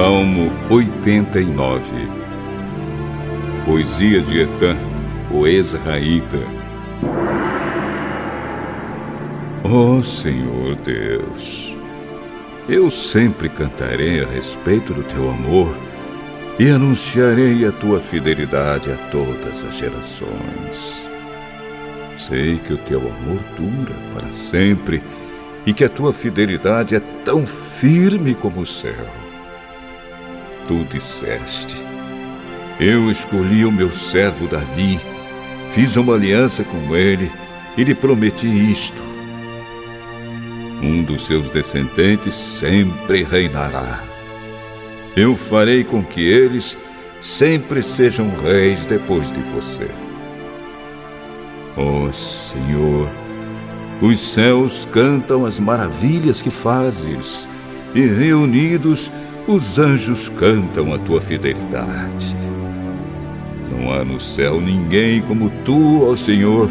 Salmo 89 Poesia de Etan, o Ezraíta Ó oh, Senhor Deus, eu sempre cantarei a respeito do teu amor e anunciarei a tua fidelidade a todas as gerações. Sei que o teu amor dura para sempre e que a tua fidelidade é tão firme como o céu. Tu disseste: Eu escolhi o meu servo Davi, fiz uma aliança com ele e lhe prometi isto. Um dos seus descendentes sempre reinará eu farei com que eles sempre sejam reis depois de você. Ó oh, Senhor, os céus cantam as maravilhas que fazes, e reunidos os anjos cantam a tua fidelidade. Não há no céu ninguém como tu, ó Senhor.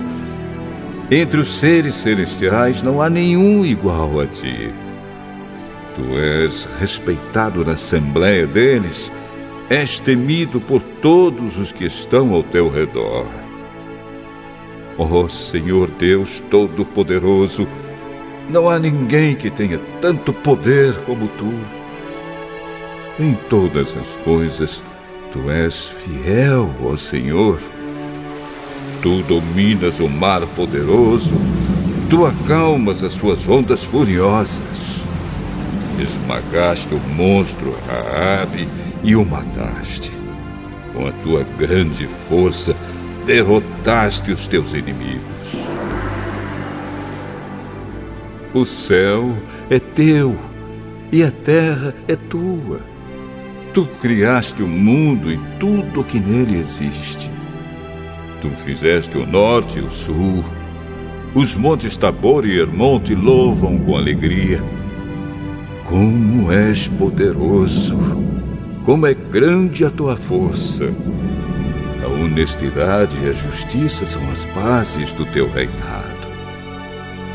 Entre os seres celestiais não há nenhum igual a ti. Tu és respeitado na assembleia deles, és temido por todos os que estão ao teu redor. Ó Senhor Deus Todo-Poderoso, não há ninguém que tenha tanto poder como tu. Em todas as coisas, tu és fiel, ó Senhor. Tu dominas o mar poderoso, tu acalmas as suas ondas furiosas esmagaste o monstro Raabe e o mataste. Com a tua grande força, derrotaste os teus inimigos. O céu é teu e a terra é tua. Tu criaste o mundo e tudo o que nele existe. Tu fizeste o norte e o sul. Os montes Tabor e Hermon te louvam com alegria. Como és poderoso! Como é grande a tua força! A honestidade e a justiça são as bases do teu reinado.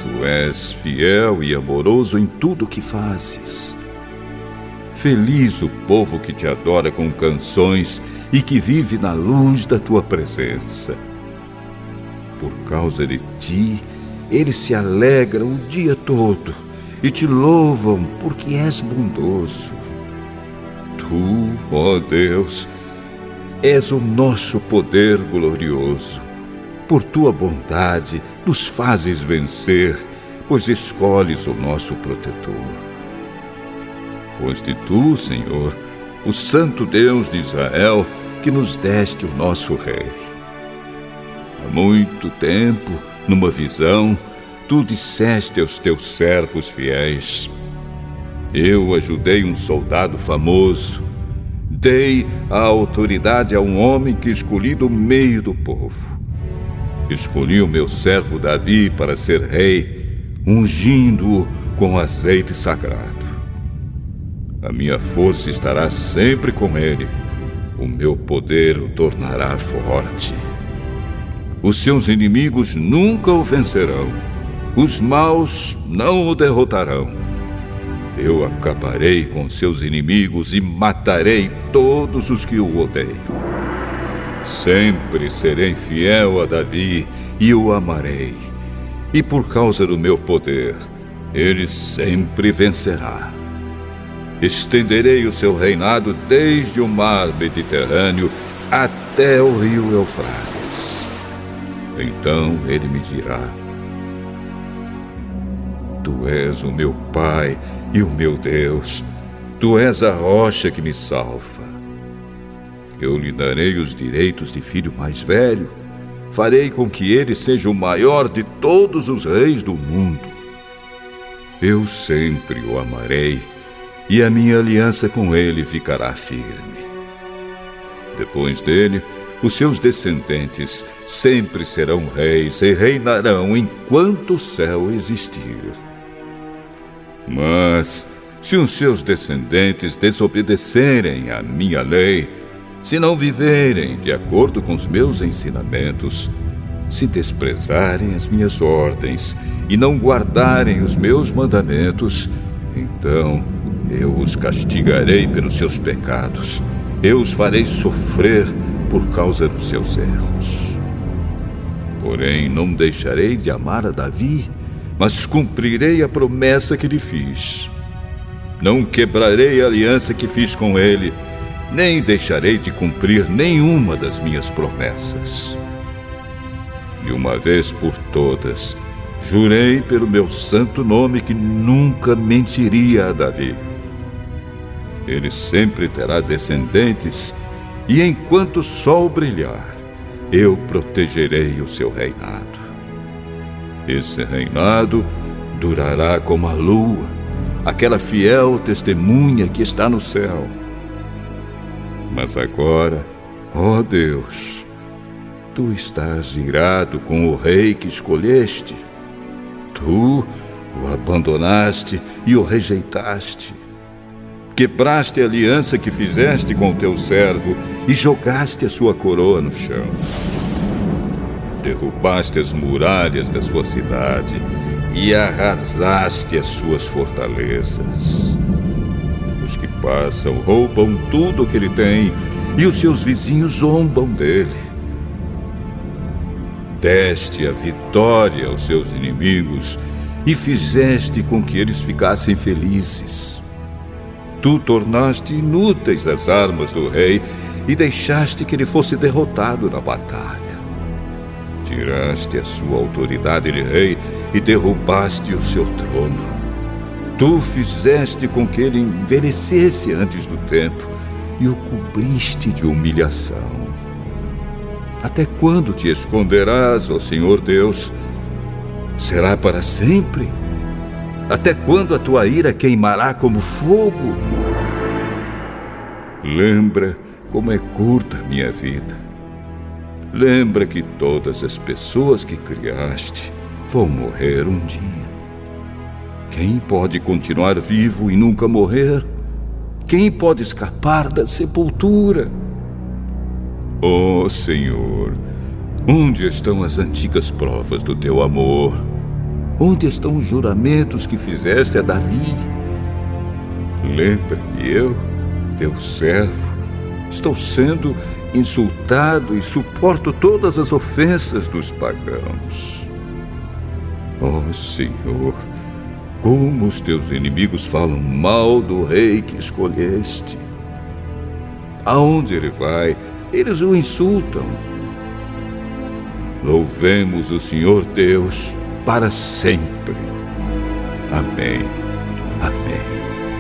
Tu és fiel e amoroso em tudo o que fazes. Feliz o povo que te adora com canções e que vive na luz da tua presença. Por causa de ti, eles se alegram o dia todo e te louvam porque és bondoso. Tu, ó Deus, és o nosso poder glorioso. Por tua bondade nos fazes vencer, pois escolhes o nosso protetor. Foste tu, Senhor, o Santo Deus de Israel, que nos deste o nosso Rei. Há muito tempo, numa visão, Tu disseste aos teus servos fiéis: Eu ajudei um soldado famoso, dei a autoridade a um homem que escolhi do meio do povo. Escolhi o meu servo Davi para ser rei, ungindo-o com azeite sagrado. A minha força estará sempre com ele, o meu poder o tornará forte. Os seus inimigos nunca o vencerão os maus não o derrotarão. Eu acabarei com seus inimigos e matarei todos os que o odeiam. Sempre serei fiel a Davi e o amarei. E por causa do meu poder, ele sempre vencerá. Estenderei o seu reinado desde o mar Mediterrâneo até o rio Eufrates. Então ele me dirá: Tu és o meu Pai e o meu Deus. Tu és a rocha que me salva. Eu lhe darei os direitos de filho mais velho. Farei com que ele seja o maior de todos os reis do mundo. Eu sempre o amarei e a minha aliança com ele ficará firme. Depois dele, os seus descendentes sempre serão reis e reinarão enquanto o céu existir. Mas, se os seus descendentes desobedecerem à minha lei, se não viverem de acordo com os meus ensinamentos, se desprezarem as minhas ordens e não guardarem os meus mandamentos, então Eu os castigarei pelos seus pecados. Eu os farei sofrer por causa dos seus erros. Porém, não deixarei de amar a Davi, mas cumprirei a promessa que lhe fiz. Não quebrarei a aliança que fiz com ele, nem deixarei de cumprir nenhuma das minhas promessas. E uma vez por todas, jurei pelo meu santo nome que nunca mentiria a Davi. Ele sempre terá descendentes, e enquanto o sol brilhar, eu protegerei o seu reinado. Esse reinado durará como a lua, aquela fiel testemunha que está no céu. Mas agora, ó Deus, tu estás irado com o rei que escolheste. Tu o abandonaste e o rejeitaste. Quebraste a aliança que fizeste com o teu servo e jogaste a sua coroa no chão. Derrubaste as muralhas da sua cidade e arrasaste as suas fortalezas. Os que passam roubam tudo o que ele tem e os seus vizinhos zombam dele. Deste a vitória aos seus inimigos e fizeste com que eles ficassem felizes. Tu tornaste inúteis as armas do rei e deixaste que ele fosse derrotado na batalha. Tiraste a sua autoridade de rei e derrubaste o seu trono. Tu fizeste com que ele envelhecesse antes do tempo e o cobriste de humilhação. Até quando te esconderás, ó Senhor Deus? Será para sempre? Até quando a tua ira queimará como fogo? Lembra como é curta minha vida. Lembra que todas as pessoas que criaste vão morrer um dia. Quem pode continuar vivo e nunca morrer? Quem pode escapar da sepultura? Oh Senhor, onde estão as antigas provas do teu amor? Onde estão os juramentos que fizeste a Davi? Lembra que eu, teu servo, estou sendo insultado e suporto todas as ofensas dos pagãos. Oh Senhor, como os teus inimigos falam mal do rei que escolheste. Aonde ele vai, eles o insultam. Louvemos o Senhor Deus para sempre. Amém. Amém.